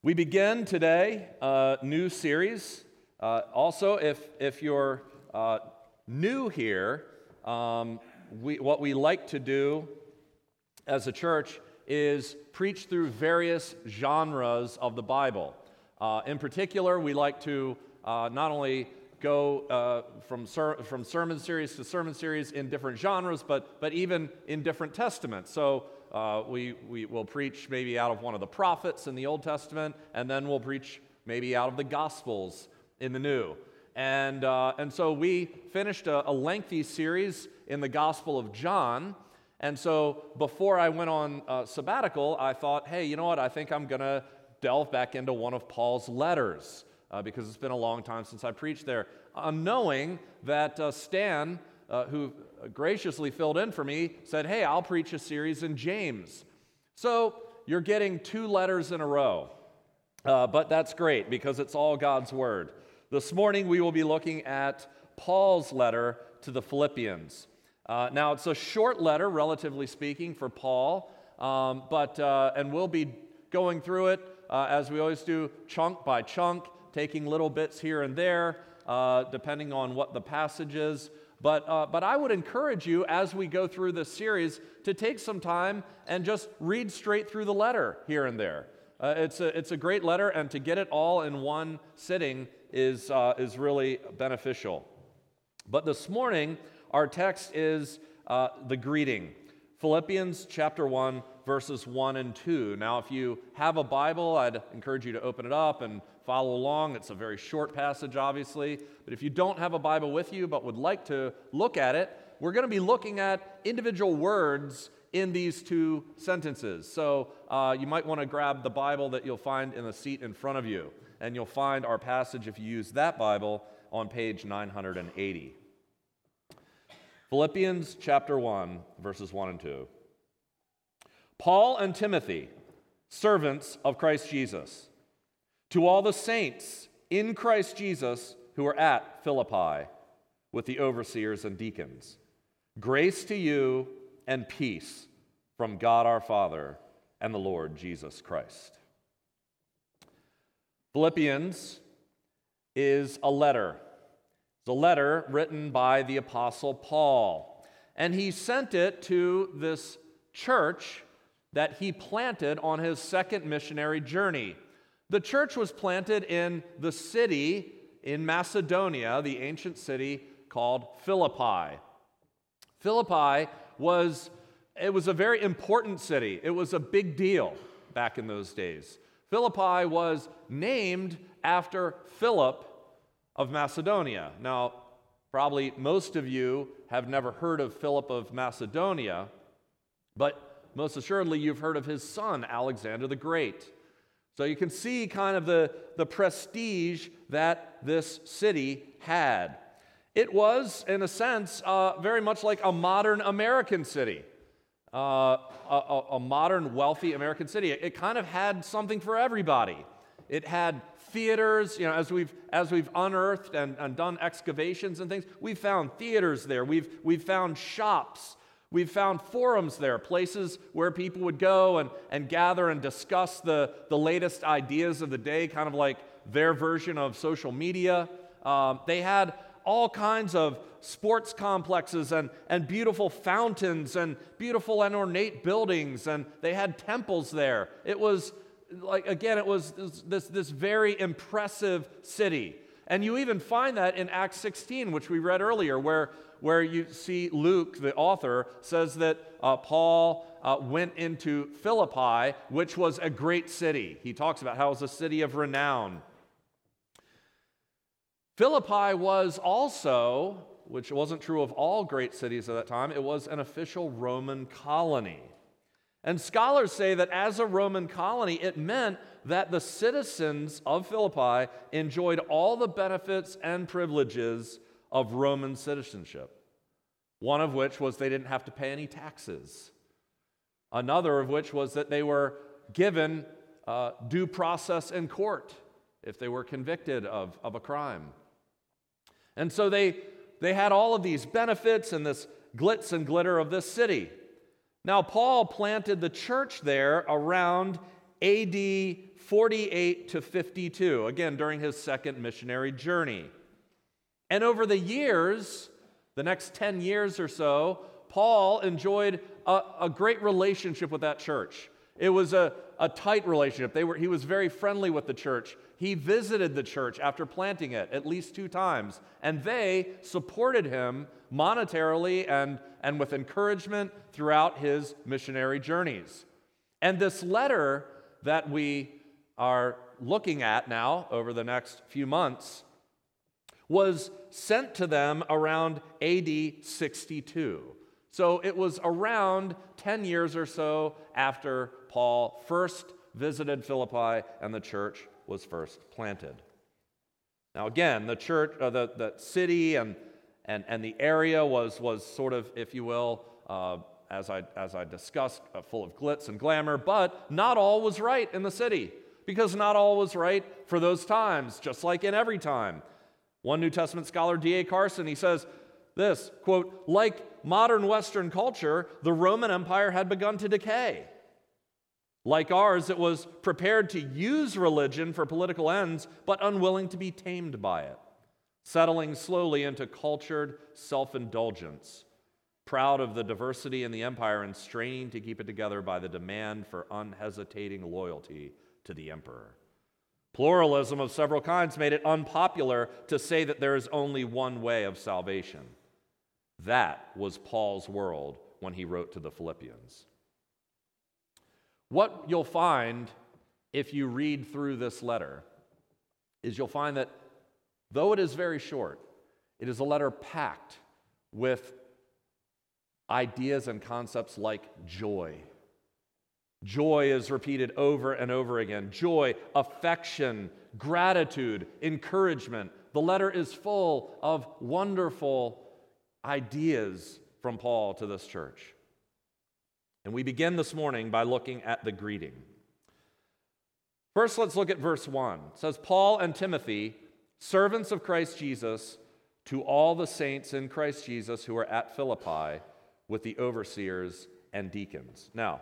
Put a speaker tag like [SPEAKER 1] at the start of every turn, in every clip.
[SPEAKER 1] We begin today a new series. Uh, also, if, if you're uh, new here, um, we, what we like to do as a church is preach through various genres of the Bible. Uh, in particular, we like to uh, not only go uh, from, ser- from sermon series to sermon series in different genres, but, but even in different testaments. So uh, we, we will preach maybe out of one of the prophets in the Old Testament, and then we'll preach maybe out of the Gospels in the New. And, uh, and so we finished a, a lengthy series in the Gospel of John. And so before I went on uh, sabbatical, I thought, hey, you know what? I think I'm going to delve back into one of Paul's letters uh, because it's been a long time since I preached there. Uh, knowing that uh, Stan, uh, who graciously filled in for me, said, Hey, I'll preach a series in James. So you're getting two letters in a row. Uh, but that's great because it's all God's Word. This morning we will be looking at Paul's letter to the Philippians. Uh, now, it's a short letter, relatively speaking, for Paul, um, but, uh, and we'll be going through it uh, as we always do, chunk by chunk, taking little bits here and there, uh, depending on what the passage is. But, uh, but I would encourage you as we go through this series to take some time and just read straight through the letter here and there. Uh, it's, a, it's a great letter, and to get it all in one sitting is, uh, is really beneficial. But this morning, our text is uh, the greeting Philippians chapter 1, verses 1 and 2. Now, if you have a Bible, I'd encourage you to open it up and follow along. It's a very short passage, obviously. But if you don't have a Bible with you but would like to look at it, we're going to be looking at individual words in these two sentences. So uh, you might want to grab the Bible that you'll find in the seat in front of you. And you'll find our passage, if you use that Bible, on page 980. Philippians chapter 1, verses 1 and 2. Paul and Timothy, servants of Christ Jesus to all the saints in Christ Jesus who are at Philippi with the overseers and deacons, grace to you and peace from God our Father and the Lord Jesus Christ. Philippians is a letter. It's a letter written by the Apostle Paul. And he sent it to this church that he planted on his second missionary journey. The church was planted in the city in Macedonia, the ancient city called Philippi. Philippi was it was a very important city. It was a big deal back in those days. Philippi was named after Philip of Macedonia. Now, probably most of you have never heard of Philip of Macedonia, but most assuredly you've heard of his son, Alexander the Great. So you can see kind of the, the prestige that this city had. It was, in a sense, uh, very much like a modern American city, uh, a, a, modern, wealthy American city. It, kind of had something for everybody. It had theaters, you know, as we've, as we've unearthed and, and done excavations and things, we've found theaters there. We've, we've found shops We've found forums there, places where people would go and, and gather and discuss the, the latest ideas of the day, kind of like their version of social media. Um, they had all kinds of sports complexes and, and beautiful fountains and beautiful and ornate buildings, and they had temples there. It was like, again, it was this, this very impressive city. And you even find that in Acts 16, which we read earlier, where where you see Luke, the author, says that uh, Paul uh, went into Philippi, which was a great city. He talks about how it was a city of renown. Philippi was also, which wasn't true of all great cities at that time, it was an official Roman colony. And scholars say that as a Roman colony, it meant that the citizens of Philippi enjoyed all the benefits and privileges of Roman citizenship. One of which was they didn't have to pay any taxes. Another of which was that they were given uh, due process in court if they were convicted of, of a crime. And so they, they had all of these benefits and this glitz and glitter of this city. Now, Paul planted the church there around AD 48 to 52, again, during his second missionary journey. And over the years, the next 10 years or so, Paul enjoyed a, a great relationship with that church. It was a, a tight relationship. They were, he was very friendly with the church. He visited the church after planting it at least two times, and they supported him monetarily and, and with encouragement throughout his missionary journeys. And this letter that we are looking at now over the next few months was sent to them around AD 62. So it was around 10 years or so after Paul first visited Philippi and the church was first planted. Now, again, the church, uh, the, the city and, and, and the area was, was sort of, if you will, uh, as, I, as I discussed, uh, full of glitz and glamour, but not all was right in the city because not all was right for those times, just like in every time. One New Testament scholar, D.A. Carson, he says this quote, like modern Western culture, the Roman Empire had begun to decay. Like ours, it was prepared to use religion for political ends, but unwilling to be tamed by it, settling slowly into cultured self indulgence, proud of the diversity in the empire and straining to keep it together by the demand for unhesitating loyalty to the emperor. Pluralism of several kinds made it unpopular to say that there is only one way of salvation. That was Paul's world when he wrote to the Philippians. What you'll find if you read through this letter is you'll find that though it is very short, it is a letter packed with ideas and concepts like joy. Joy is repeated over and over again. Joy, affection, gratitude, encouragement. The letter is full of wonderful ideas from Paul to this church. And we begin this morning by looking at the greeting. First, let's look at verse 1. It says, Paul and Timothy, servants of Christ Jesus, to all the saints in Christ Jesus who are at Philippi with the overseers and deacons. Now,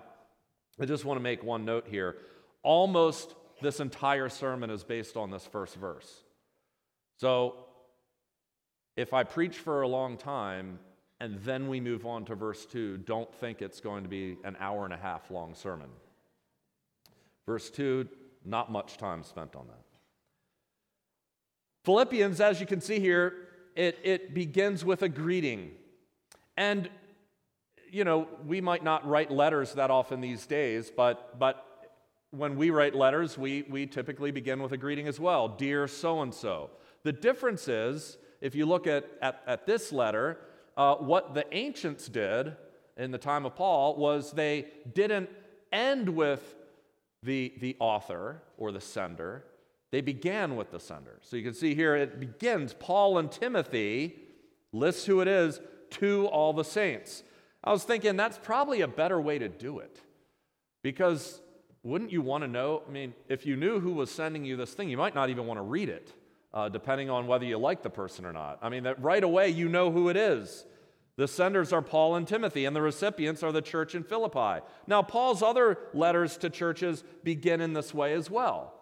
[SPEAKER 1] I just want to make one note here. Almost this entire sermon is based on this first verse. So, if I preach for a long time, and then we move on to verse 2, don't think it's going to be an hour and a half long sermon. Verse 2, not much time spent on that. Philippians, as you can see here, it, it begins with a greeting. And, you know, we might not write letters that often these days, but, but when we write letters, we, we typically begin with a greeting as well Dear so and so. The difference is, if you look at, at, at this letter, uh, what the ancients did in the time of Paul was they didn't end with the, the author or the sender, they began with the sender. So you can see here it begins Paul and Timothy, lists who it is, to all the saints. I was thinking that's probably a better way to do it because wouldn't you want to know? I mean, if you knew who was sending you this thing, you might not even want to read it uh, depending on whether you like the person or not. I mean, that right away you know who it is. The senders are Paul and Timothy, and the recipients are the church in Philippi. Now, Paul's other letters to churches begin in this way as well.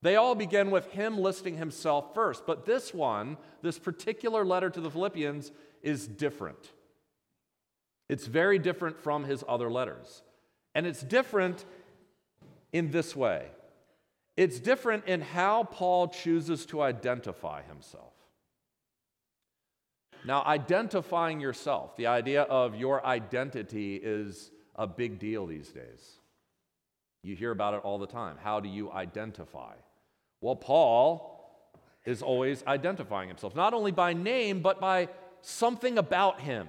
[SPEAKER 1] They all begin with him listing himself first, but this one, this particular letter to the Philippians, is different. It's very different from his other letters. And it's different in this way it's different in how Paul chooses to identify himself. Now, identifying yourself, the idea of your identity is a big deal these days. You hear about it all the time. How do you identify? Well, Paul is always identifying himself, not only by name, but by something about him.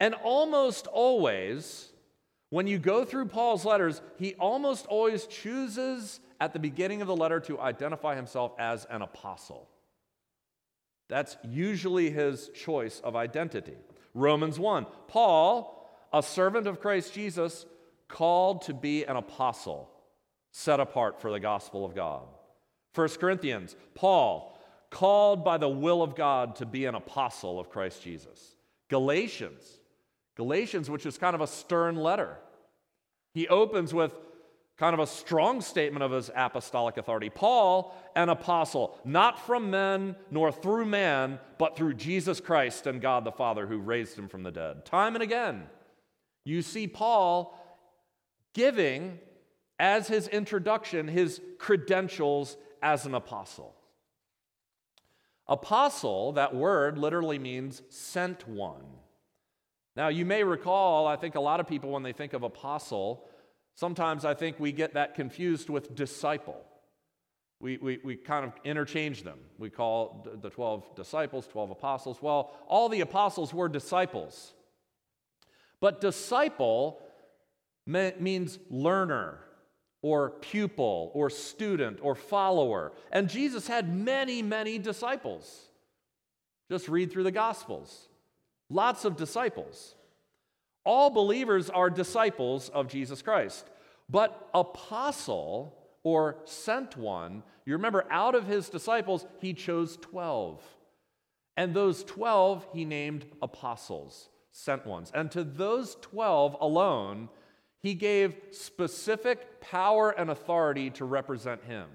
[SPEAKER 1] And almost always, when you go through Paul's letters, he almost always chooses at the beginning of the letter to identify himself as an apostle. That's usually his choice of identity. Romans 1 Paul, a servant of Christ Jesus, called to be an apostle, set apart for the gospel of God. 1 Corinthians, Paul, called by the will of God to be an apostle of Christ Jesus. Galatians, Galatians, which is kind of a stern letter. He opens with kind of a strong statement of his apostolic authority. Paul, an apostle, not from men nor through man, but through Jesus Christ and God the Father who raised him from the dead. Time and again, you see Paul giving as his introduction his credentials as an apostle. Apostle, that word literally means sent one. Now, you may recall, I think a lot of people, when they think of apostle, sometimes I think we get that confused with disciple. We, we, we kind of interchange them. We call the 12 disciples 12 apostles. Well, all the apostles were disciples. But disciple means learner or pupil or student or follower. And Jesus had many, many disciples. Just read through the Gospels. Lots of disciples. All believers are disciples of Jesus Christ. But apostle or sent one, you remember, out of his disciples, he chose 12. And those 12 he named apostles, sent ones. And to those 12 alone, he gave specific power and authority to represent him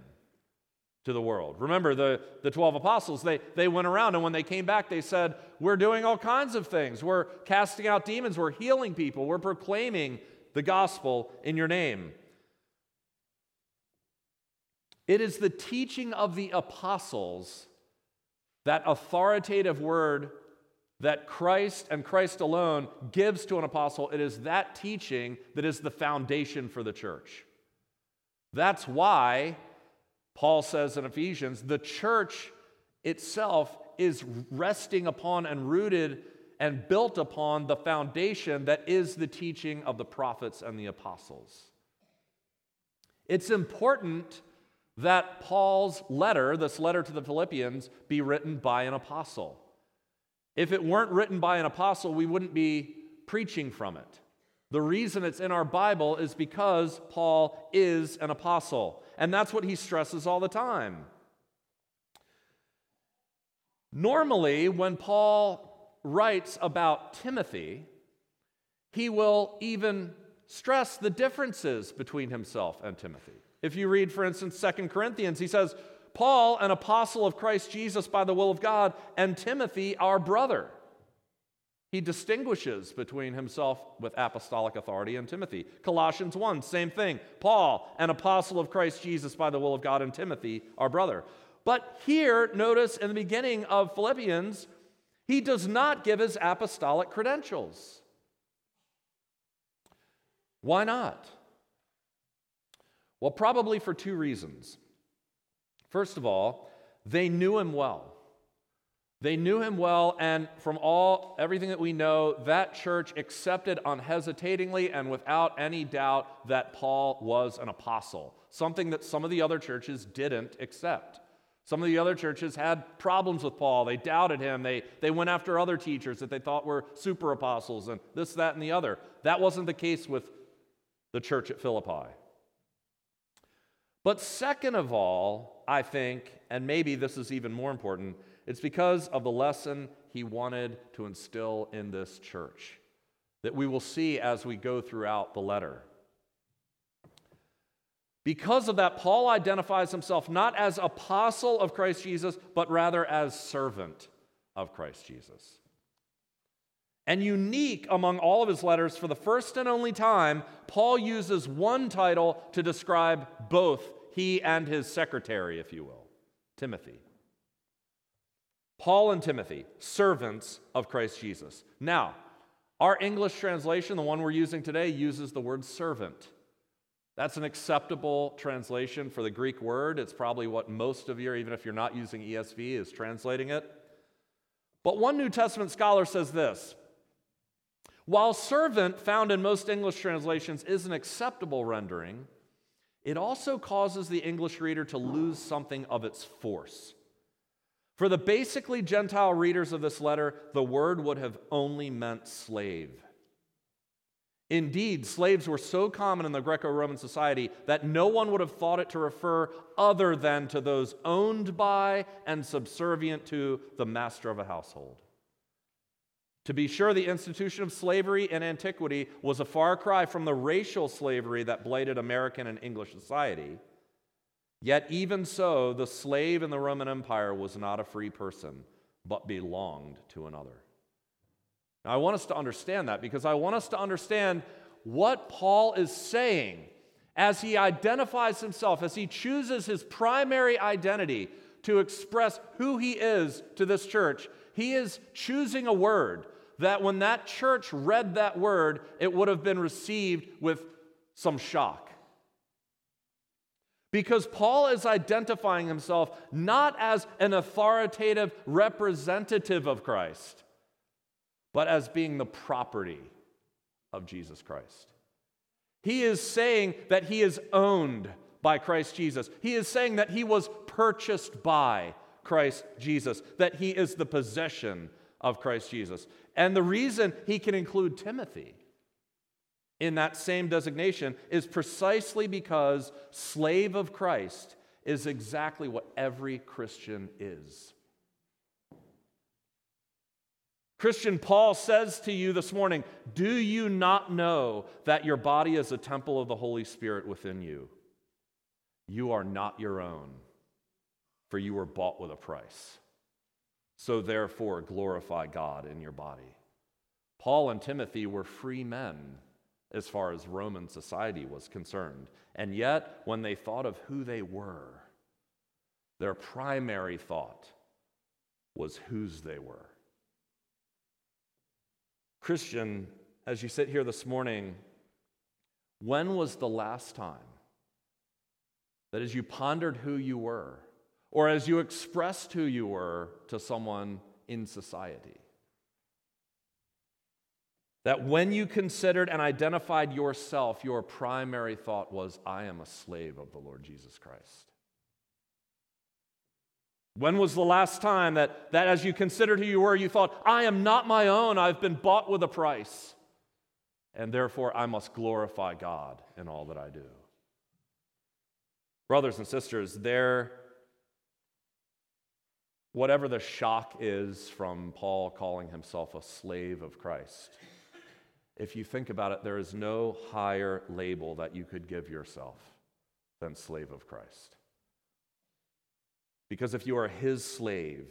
[SPEAKER 1] to the world. Remember, the, the 12 apostles, they, they went around, and when they came back, they said, We're doing all kinds of things. We're casting out demons, we're healing people, we're proclaiming the gospel in your name. It is the teaching of the apostles, that authoritative word that Christ and Christ alone gives to an apostle, it is that teaching that is the foundation for the church. That's why Paul says in Ephesians the church itself is resting upon and rooted and built upon the foundation that is the teaching of the prophets and the apostles. It's important that Paul's letter, this letter to the Philippians, be written by an apostle. If it weren't written by an apostle, we wouldn't be preaching from it. The reason it's in our Bible is because Paul is an apostle. And that's what he stresses all the time. Normally, when Paul writes about Timothy, he will even stress the differences between himself and Timothy. If you read, for instance, Second Corinthians, he says, Paul, an apostle of Christ Jesus by the will of God, and Timothy, our brother. He distinguishes between himself with apostolic authority and Timothy. Colossians 1, same thing. Paul, an apostle of Christ Jesus by the will of God, and Timothy, our brother. But here, notice in the beginning of Philippians, he does not give his apostolic credentials. Why not? Well, probably for two reasons. First of all, they knew him well. They knew him well, and from all everything that we know, that church accepted unhesitatingly and without any doubt that Paul was an apostle, something that some of the other churches didn't accept. Some of the other churches had problems with Paul. They doubted him. They, they went after other teachers that they thought were super apostles and this, that, and the other. That wasn't the case with the church at Philippi. But second of all, I think, and maybe this is even more important, it's because of the lesson he wanted to instill in this church that we will see as we go throughout the letter. Because of that, Paul identifies himself not as apostle of Christ Jesus, but rather as servant of Christ Jesus. And unique among all of his letters, for the first and only time, Paul uses one title to describe both he and his secretary, if you will, Timothy. Paul and Timothy, servants of Christ Jesus. Now, our English translation, the one we're using today, uses the word servant. That's an acceptable translation for the Greek word. It's probably what most of you, even if you're not using ESV, is translating it. But one New Testament scholar says this While servant, found in most English translations, is an acceptable rendering, it also causes the English reader to lose something of its force. For the basically Gentile readers of this letter, the word would have only meant slave. Indeed, slaves were so common in the Greco Roman society that no one would have thought it to refer other than to those owned by and subservient to the master of a household. To be sure, the institution of slavery in antiquity was a far cry from the racial slavery that blighted American and English society. Yet, even so, the slave in the Roman Empire was not a free person, but belonged to another. Now, I want us to understand that because I want us to understand what Paul is saying as he identifies himself, as he chooses his primary identity to express who he is to this church. He is choosing a word that when that church read that word, it would have been received with some shock. Because Paul is identifying himself not as an authoritative representative of Christ, but as being the property of Jesus Christ. He is saying that he is owned by Christ Jesus. He is saying that he was purchased by Christ Jesus, that he is the possession of Christ Jesus. And the reason he can include Timothy in that same designation is precisely because slave of Christ is exactly what every Christian is. Christian, Paul says to you this morning Do you not know that your body is a temple of the Holy Spirit within you? You are not your own, for you were bought with a price. So therefore, glorify God in your body. Paul and Timothy were free men as far as Roman society was concerned. And yet, when they thought of who they were, their primary thought was whose they were. Christian, as you sit here this morning, when was the last time that as you pondered who you were, or as you expressed who you were to someone in society, that when you considered and identified yourself, your primary thought was, I am a slave of the Lord Jesus Christ? When was the last time that, that as you considered who you were, you thought, I am not my own, I've been bought with a price, and therefore I must glorify God in all that I do? Brothers and sisters, there, whatever the shock is from Paul calling himself a slave of Christ, if you think about it, there is no higher label that you could give yourself than slave of Christ. Because if you are his slave,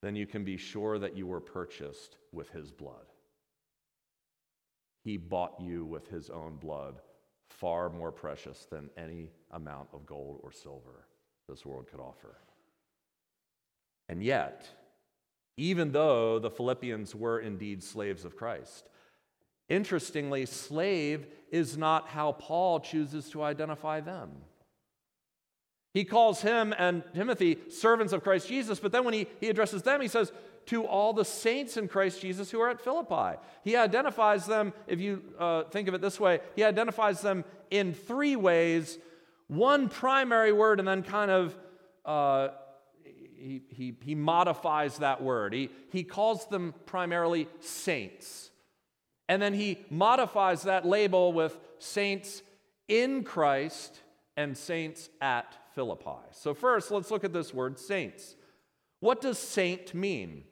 [SPEAKER 1] then you can be sure that you were purchased with his blood. He bought you with his own blood, far more precious than any amount of gold or silver this world could offer. And yet, even though the Philippians were indeed slaves of Christ, interestingly, slave is not how Paul chooses to identify them. He calls him and Timothy servants of Christ Jesus, but then when he, he addresses them, he says, to all the saints in Christ Jesus who are at Philippi. He identifies them, if you uh, think of it this way, he identifies them in three ways one primary word, and then kind of uh, he, he, he modifies that word. He, he calls them primarily saints. And then he modifies that label with saints in Christ and saints at Philippi. So, first, let's look at this word saints. What does saint mean?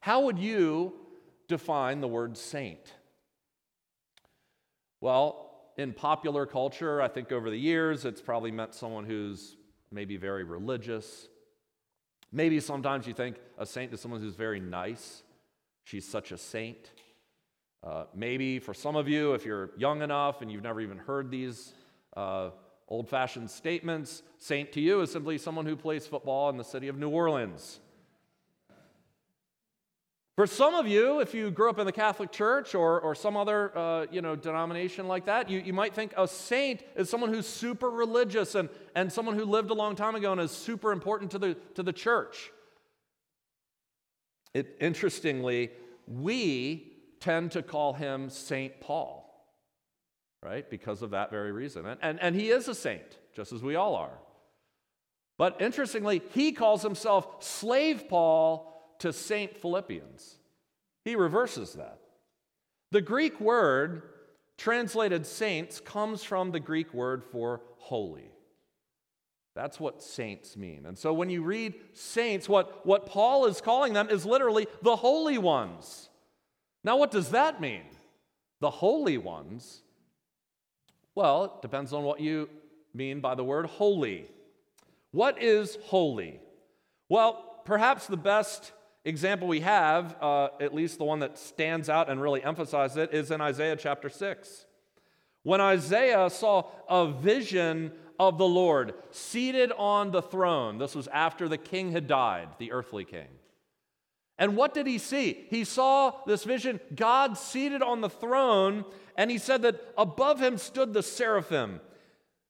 [SPEAKER 1] How would you define the word saint? Well, in popular culture, I think over the years, it's probably meant someone who's maybe very religious. Maybe sometimes you think a saint is someone who's very nice. She's such a saint. Uh, maybe for some of you, if you're young enough and you've never even heard these uh, Old fashioned statements. Saint to you is simply someone who plays football in the city of New Orleans. For some of you, if you grew up in the Catholic Church or, or some other uh, you know, denomination like that, you, you might think a saint is someone who's super religious and, and someone who lived a long time ago and is super important to the, to the church. It, interestingly, we tend to call him Saint Paul right? Because of that very reason. And, and, and he is a saint, just as we all are. But interestingly, he calls himself Slave Paul to Saint Philippians. He reverses that. The Greek word translated saints comes from the Greek word for holy. That's what saints mean. And so when you read saints, what, what Paul is calling them is literally the holy ones. Now, what does that mean? The holy ones? Well, it depends on what you mean by the word holy. What is holy? Well, perhaps the best example we have, uh, at least the one that stands out and really emphasizes it, is in Isaiah chapter 6. When Isaiah saw a vision of the Lord seated on the throne. This was after the king had died, the earthly king. And what did he see? He saw this vision, God seated on the throne, and he said that above him stood the seraphim.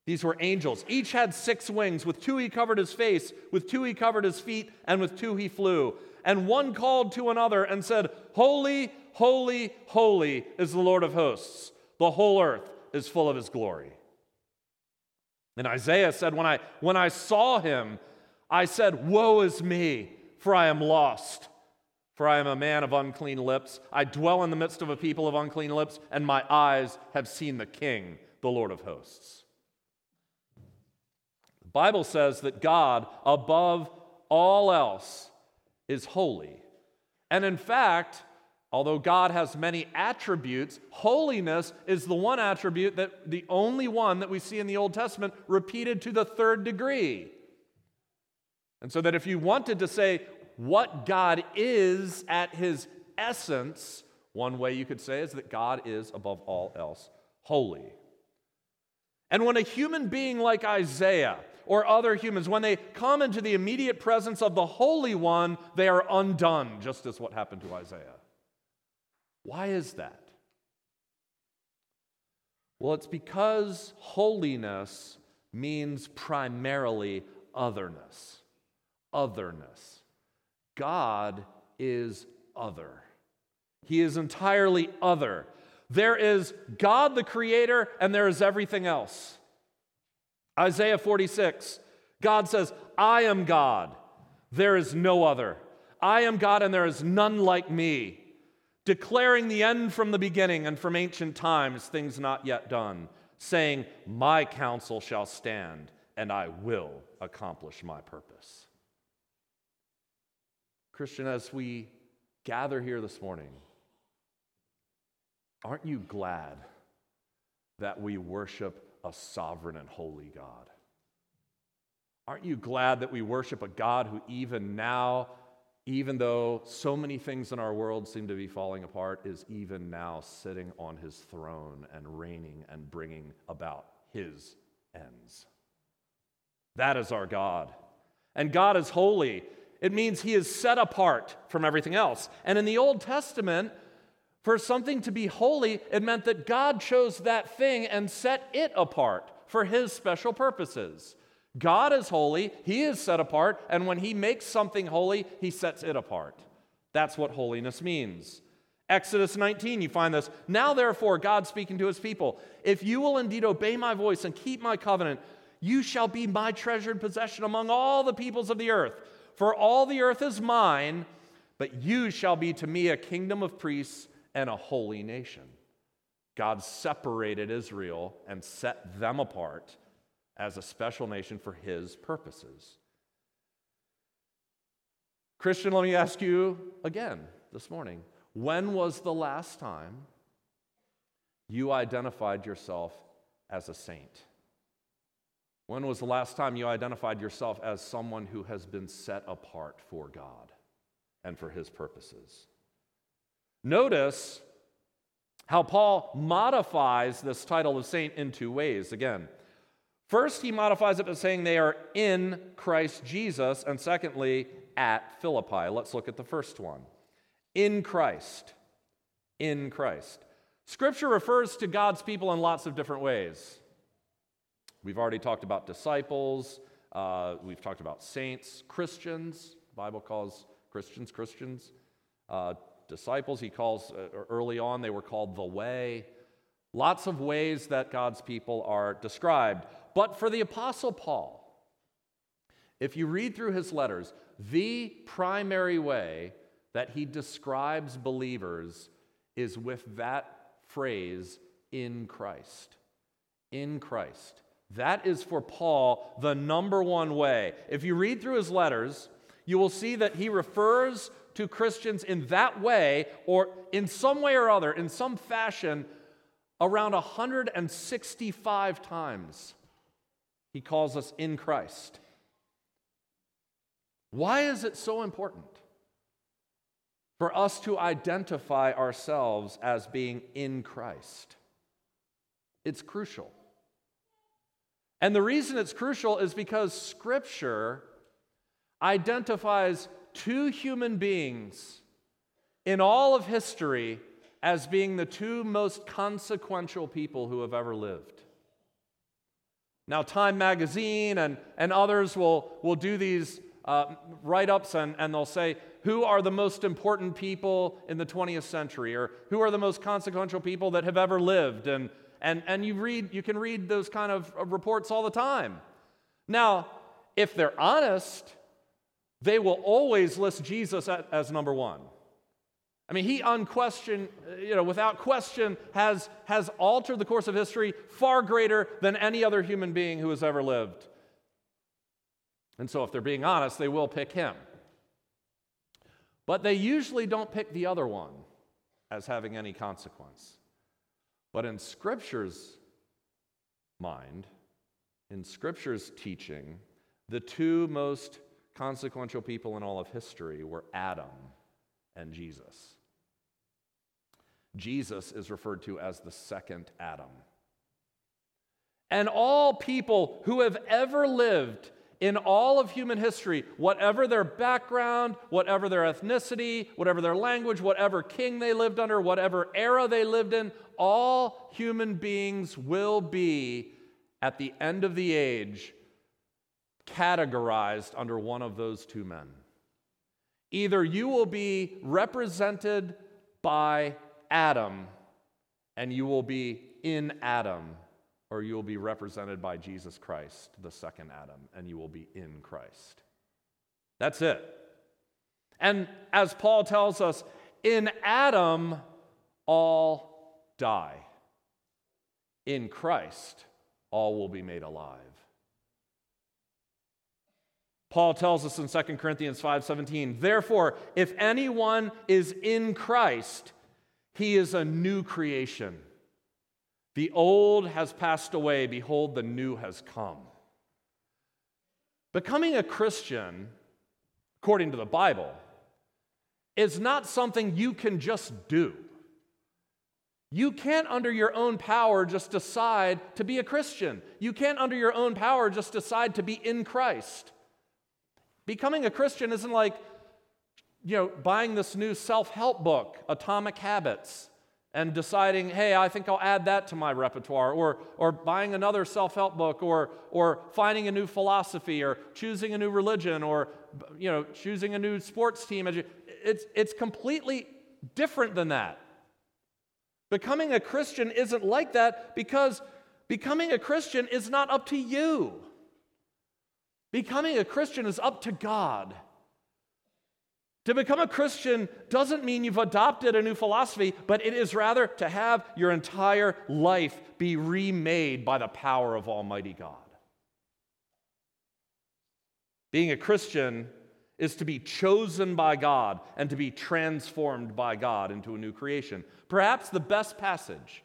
[SPEAKER 1] These were angels. Each had six wings. With two he covered his face, with two he covered his feet, and with two he flew. And one called to another and said, Holy, holy, holy is the Lord of hosts. The whole earth is full of his glory. And Isaiah said, when I, when I saw him, I said, Woe is me, for I am lost. For I am a man of unclean lips. I dwell in the midst of a people of unclean lips, and my eyes have seen the King, the Lord of hosts. The Bible says that God, above all else, is holy. And in fact, Although God has many attributes, holiness is the one attribute that the only one that we see in the Old Testament repeated to the third degree. And so that if you wanted to say what God is at his essence, one way you could say is that God is above all else holy. And when a human being like Isaiah or other humans, when they come into the immediate presence of the Holy One, they are undone, just as what happened to Isaiah. Why is that? Well, it's because holiness means primarily otherness. Otherness. God is other. He is entirely other. There is God the Creator, and there is everything else. Isaiah 46, God says, I am God, there is no other. I am God, and there is none like me declaring the end from the beginning and from ancient times, things not yet done, saying, My counsel shall stand, and I will accomplish my purpose. Christian, as we gather here this morning, aren't you glad that we worship a sovereign and holy God? Aren't you glad that we worship a God who even now even though so many things in our world seem to be falling apart, is even now sitting on his throne and reigning and bringing about his ends. That is our God. And God is holy. It means he is set apart from everything else. And in the Old Testament, for something to be holy, it meant that God chose that thing and set it apart for his special purposes. God is holy, He is set apart, and when He makes something holy, He sets it apart. That's what holiness means. Exodus 19, you find this. Now, therefore, God speaking to His people, if you will indeed obey my voice and keep my covenant, you shall be my treasured possession among all the peoples of the earth. For all the earth is mine, but you shall be to me a kingdom of priests and a holy nation. God separated Israel and set them apart as a special nation for his purposes. Christian, let me ask you again this morning when was the last time you identified yourself as a saint? When was the last time you identified yourself as someone who has been set apart for God and for his purposes? Notice how Paul modifies this title of saint in two ways. Again, First, he modifies it by saying they are in Christ Jesus, and secondly, at Philippi. Let's look at the first one. In Christ. In Christ. Scripture refers to God's people in lots of different ways. We've already talked about disciples, uh, we've talked about saints, Christians. The Bible calls Christians Christians. Uh, disciples, he calls uh, early on, they were called the way. Lots of ways that God's people are described. But for the Apostle Paul, if you read through his letters, the primary way that he describes believers is with that phrase, in Christ. In Christ. That is for Paul the number one way. If you read through his letters, you will see that he refers to Christians in that way or in some way or other, in some fashion, around 165 times. He calls us in Christ. Why is it so important for us to identify ourselves as being in Christ? It's crucial. And the reason it's crucial is because Scripture identifies two human beings in all of history as being the two most consequential people who have ever lived. Now, Time Magazine and, and others will, will do these uh, write ups and, and they'll say, Who are the most important people in the 20th century? Or who are the most consequential people that have ever lived? And and, and you, read, you can read those kind of reports all the time. Now, if they're honest, they will always list Jesus as number one. I mean, he unquestioned, you know, without question, has, has altered the course of history far greater than any other human being who has ever lived. And so, if they're being honest, they will pick him. But they usually don't pick the other one as having any consequence. But in Scripture's mind, in Scripture's teaching, the two most consequential people in all of history were Adam and Jesus. Jesus is referred to as the second Adam. And all people who have ever lived in all of human history, whatever their background, whatever their ethnicity, whatever their language, whatever king they lived under, whatever era they lived in, all human beings will be, at the end of the age, categorized under one of those two men. Either you will be represented by Adam and you will be in Adam or you will be represented by Jesus Christ, the second Adam, and you will be in Christ. That's it. And as Paul tells us, in Adam, all die. In Christ, all will be made alive. Paul tells us in 2 Corinthians 5:17, "Therefore, if anyone is in Christ, he is a new creation. The old has passed away, behold, the new has come. Becoming a Christian, according to the Bible, is not something you can just do. You can't, under your own power, just decide to be a Christian. You can't, under your own power, just decide to be in Christ. Becoming a Christian isn't like, you know, buying this new self help book, Atomic Habits and deciding, hey, I think I'll add that to my repertoire, or, or buying another self help book, or, or finding a new philosophy, or choosing a new religion, or you know, choosing a new sports team. It's, it's completely different than that. Becoming a Christian isn't like that because becoming a Christian is not up to you. Becoming a Christian is up to God. To become a Christian doesn't mean you've adopted a new philosophy, but it is rather to have your entire life be remade by the power of Almighty God. Being a Christian is to be chosen by God and to be transformed by God into a new creation. Perhaps the best passage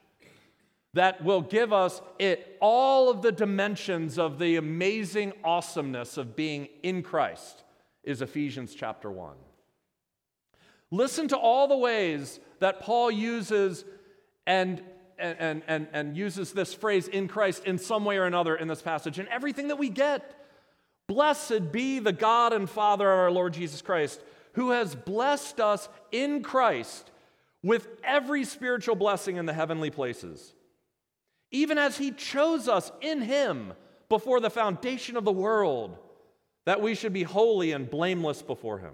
[SPEAKER 1] that will give us it all of the dimensions of the amazing awesomeness of being in Christ is Ephesians chapter 1. Listen to all the ways that Paul uses and, and, and, and uses this phrase in Christ in some way or another in this passage, and everything that we get. Blessed be the God and Father of our Lord Jesus Christ, who has blessed us in Christ with every spiritual blessing in the heavenly places, even as he chose us in him before the foundation of the world, that we should be holy and blameless before him.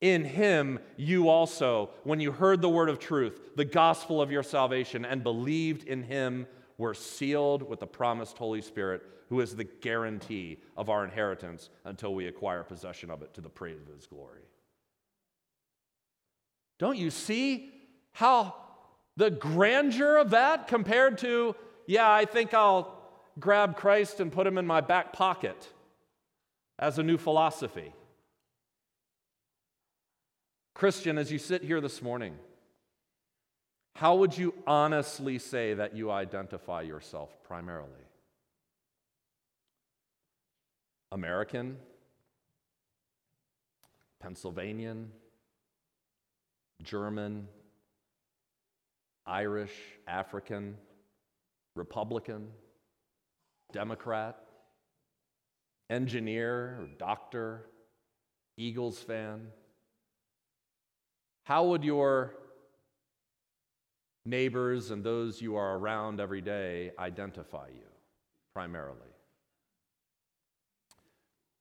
[SPEAKER 1] In Him, you also, when you heard the word of truth, the gospel of your salvation, and believed in Him, were sealed with the promised Holy Spirit, who is the guarantee of our inheritance until we acquire possession of it to the praise of His glory. Don't you see how the grandeur of that compared to, yeah, I think I'll grab Christ and put him in my back pocket as a new philosophy. Christian, as you sit here this morning, how would you honestly say that you identify yourself primarily? American, Pennsylvanian, German, Irish, African, Republican, Democrat, engineer or doctor, Eagles fan? How would your neighbors and those you are around every day identify you primarily?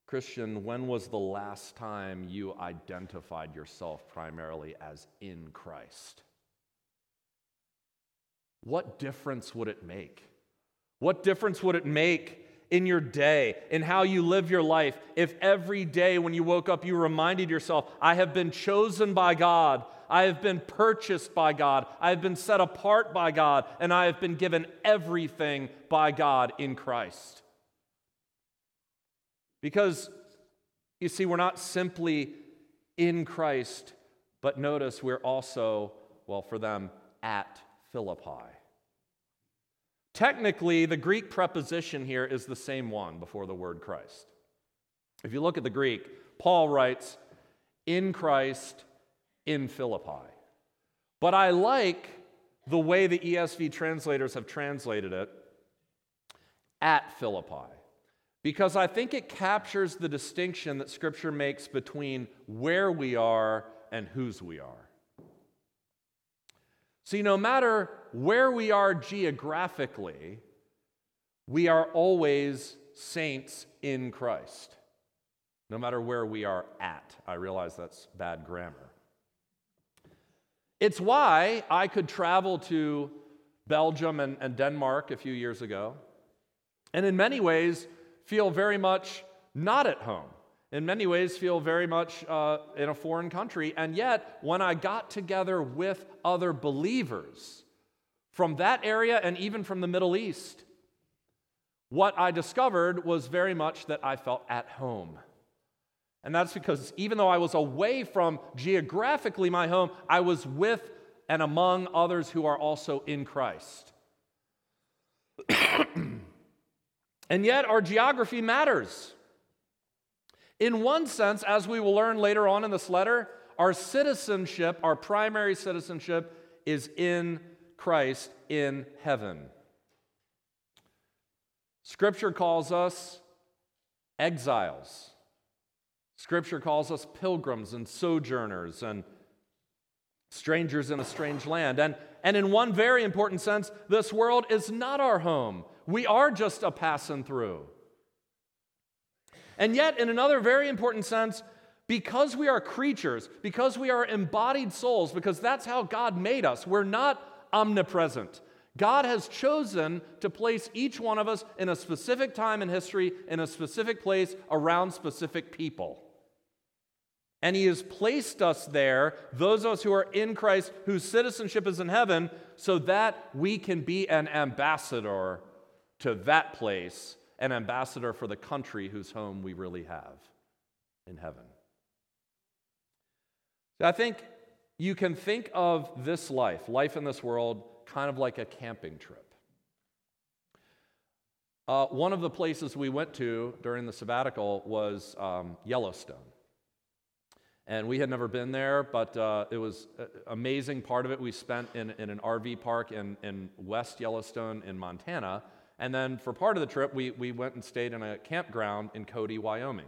[SPEAKER 1] Christian, when was the last time you identified yourself primarily as in Christ? what difference would it make? What difference would it make in your day, in how you live your life, if every day when you woke up you reminded yourself, I have been chosen by God, I have been purchased by God, I have been set apart by God, and I have been given everything by God in Christ? Because you see, we're not simply in Christ, but notice we're also, well, for them, at Philippi. Technically, the Greek preposition here is the same one before the word Christ. If you look at the Greek, Paul writes, in Christ, in Philippi. But I like the way the ESV translators have translated it at Philippi, because I think it captures the distinction that Scripture makes between where we are and whose we are. See, no matter where we are geographically, we are always saints in Christ, no matter where we are at. I realize that's bad grammar. It's why I could travel to Belgium and, and, Denmark a few years ago, and in many ways feel very much not at home in many ways feel very much uh, in a foreign country. And yet, when I got together with other believers from that area and even from the Middle East, what I discovered was very much that I felt at home. And that's because even though I was away from geographically my home, I was with and among others who are also in Christ. and yet, our geography matters. In one sense, as we will learn later on in this letter, our citizenship, our primary citizenship, is in Christ in heaven. Scripture calls us exiles. Scripture calls us pilgrims and sojourners and strangers in a strange land. And, and in one very important sense, this world is not our home. We are just a passing through. And yet, in another very important sense, because we are creatures, because we are embodied souls, because that's how God made us, we're not omnipresent. God has chosen to place each one of us in a specific time in history, in a specific place, around specific people. And He has placed us there, those of us who are in Christ, whose citizenship is in heaven, so that we can be an ambassador to that place an ambassador for the country whose home we really have in heaven. I think you can think of this life, life in this world, kind of like a camping trip. Uh, one of the places we went to during the sabbatical was um, Yellowstone. And we had never been there, but uh, it was an amazing part of it. We spent in, in an RV park in, in West Yellowstone in Montana. And then for part of the trip, we, we went and stayed in a campground in Cody, Wyoming.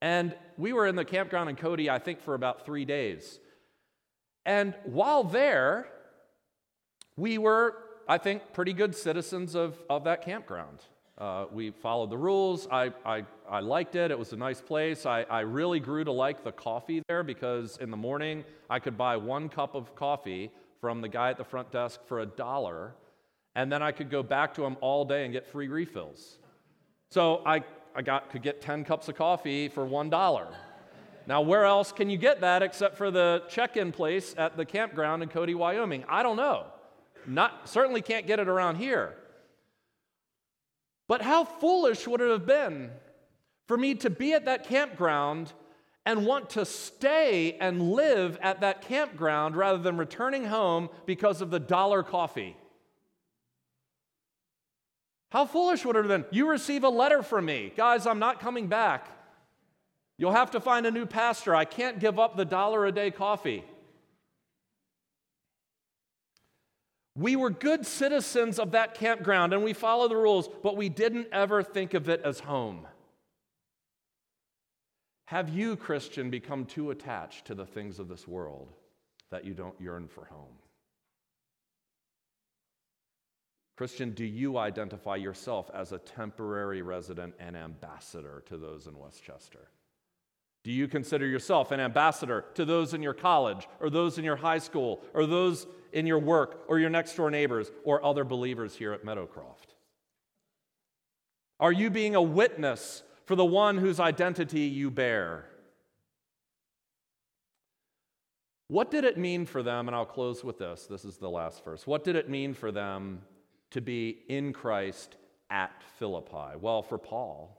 [SPEAKER 1] And we were in the campground in Cody, I think, for about three days. And while there, we were, I think, pretty good citizens of, of that campground. Uh, we followed the rules. I, I, I liked it. It was a nice place. I, I really grew to like the coffee there because in the morning I could buy one cup of coffee from the guy at the front desk for a dollar, and then I could go back to them all day and get free refills. So I, I got, could get 10 cups of coffee for one dollar. Now, where else can you get that except for the check in place at the campground in Cody, Wyoming? I don't know. Not, certainly can't get it around here. But how foolish would it have been for me to be at that campground and want to stay and live at that campground rather than returning home because of the dollar coffee? How foolish would it have been? You receive a letter from me. Guys, I'm not coming back. You'll have to find a new pastor. I can't give up the dollar a day coffee. We were good citizens of that campground and we followed the rules, but we didn't ever think of it as home. Have you, Christian, become too attached to the things of this world that you don't yearn for home? Christian, do you identify yourself as a temporary resident and ambassador to those in Westchester? Do you consider yourself an ambassador to those in your college or those in your high school or those in your work or your next door neighbors or other believers here at Meadowcroft? Are you being a witness for the one whose identity you bear? What did it mean for them? And I'll close with this. This is the last verse. What did it mean for them to be in Christ at Philippi? Well, for Paul,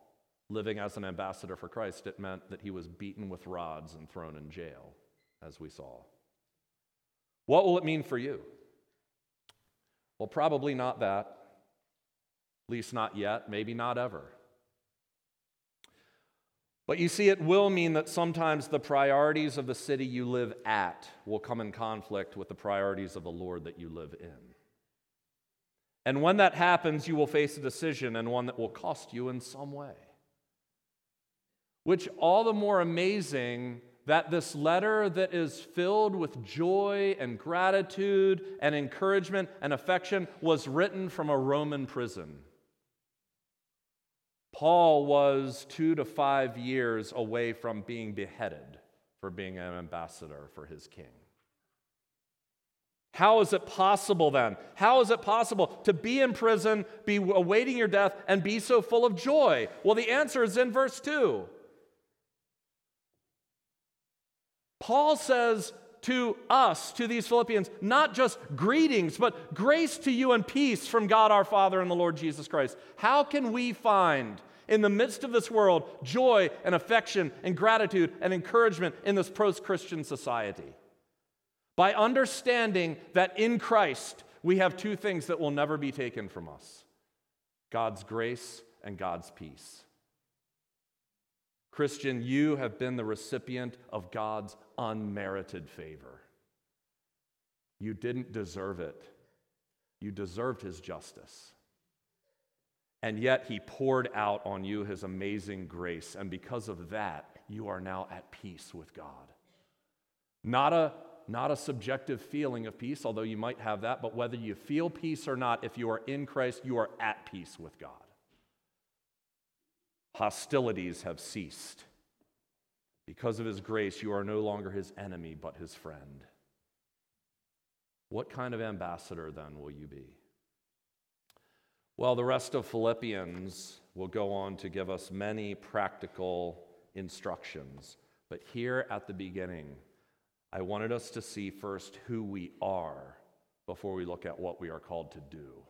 [SPEAKER 1] living as an ambassador for Christ, it meant that he was beaten with rods and thrown in jail, as we saw. What will it mean for you? Well, probably not that. At least not yet, maybe not ever. But you see, it will mean that sometimes the priorities of the city you live at will come in conflict with the priorities of the Lord that you live in. And when that happens, you will face a decision and one that will cost you in some way. Which all the more amazing that this letter that is filled with joy and gratitude and encouragement and affection was written from a Roman prison. Paul was two to five years away from being beheaded for being an ambassador for his king. How is it possible then? How is it possible to be in prison, be awaiting your death, and be so full of joy? Well, the answer is in verse 2. Paul says to us, to these Philippians, not just greetings, but grace to you and peace from God our Father and the Lord Jesus Christ. How can we find in the midst of this world joy and affection and gratitude and encouragement in this post Christian society? By understanding that in Christ we have two things that will never be taken from us God's grace and God's peace. Christian, you have been the recipient of God's unmerited favor. You didn't deserve it, you deserved His justice. And yet, He poured out on you His amazing grace. And because of that, you are now at peace with God. Not a, not a subjective feeling of peace, although you might have that, but whether you feel peace or not, if you are in Christ, you are at peace with God. Hostilities have ceased. Because of his grace, you are no longer his enemy, but his friend. What kind of ambassador then will you be? Well, the rest of Philippians will go on to give us many practical instructions. But here at the beginning, I wanted us to see first who we are before we look at what we are called to do.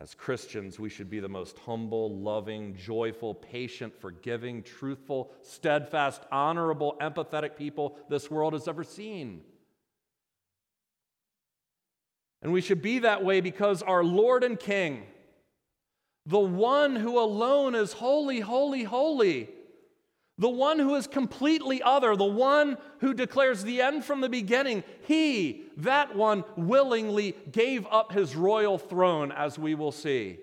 [SPEAKER 1] As Christians, we should be the most humble, loving, joyful, patient, forgiving, truthful, steadfast, honorable, empathetic people this world has ever seen. And we should be that way because our Lord and King, the one who alone is holy, holy, holy, the one who is completely other, the one who declares the end from the beginning, he, that one, willingly gave up his royal throne, as we will see.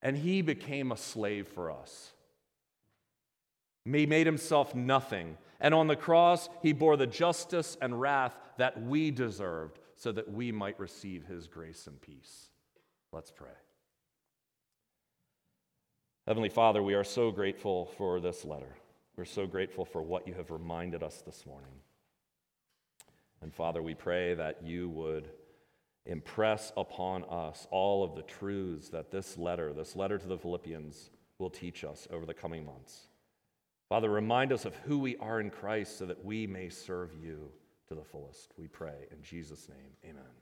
[SPEAKER 1] And he became a slave for us. He made himself nothing. And on the cross, he bore the justice and wrath that we deserved so that we might receive his grace and peace. Let's pray. Heavenly Father, we are so grateful for this letter. We're so grateful for what you have reminded us this morning. And Father, we pray that you would impress upon us all of the truths that this letter, this letter to the Philippians, will teach us over the coming months. Father, remind us of who we are in Christ so that we may serve you to the fullest. We pray in Jesus' name. Amen.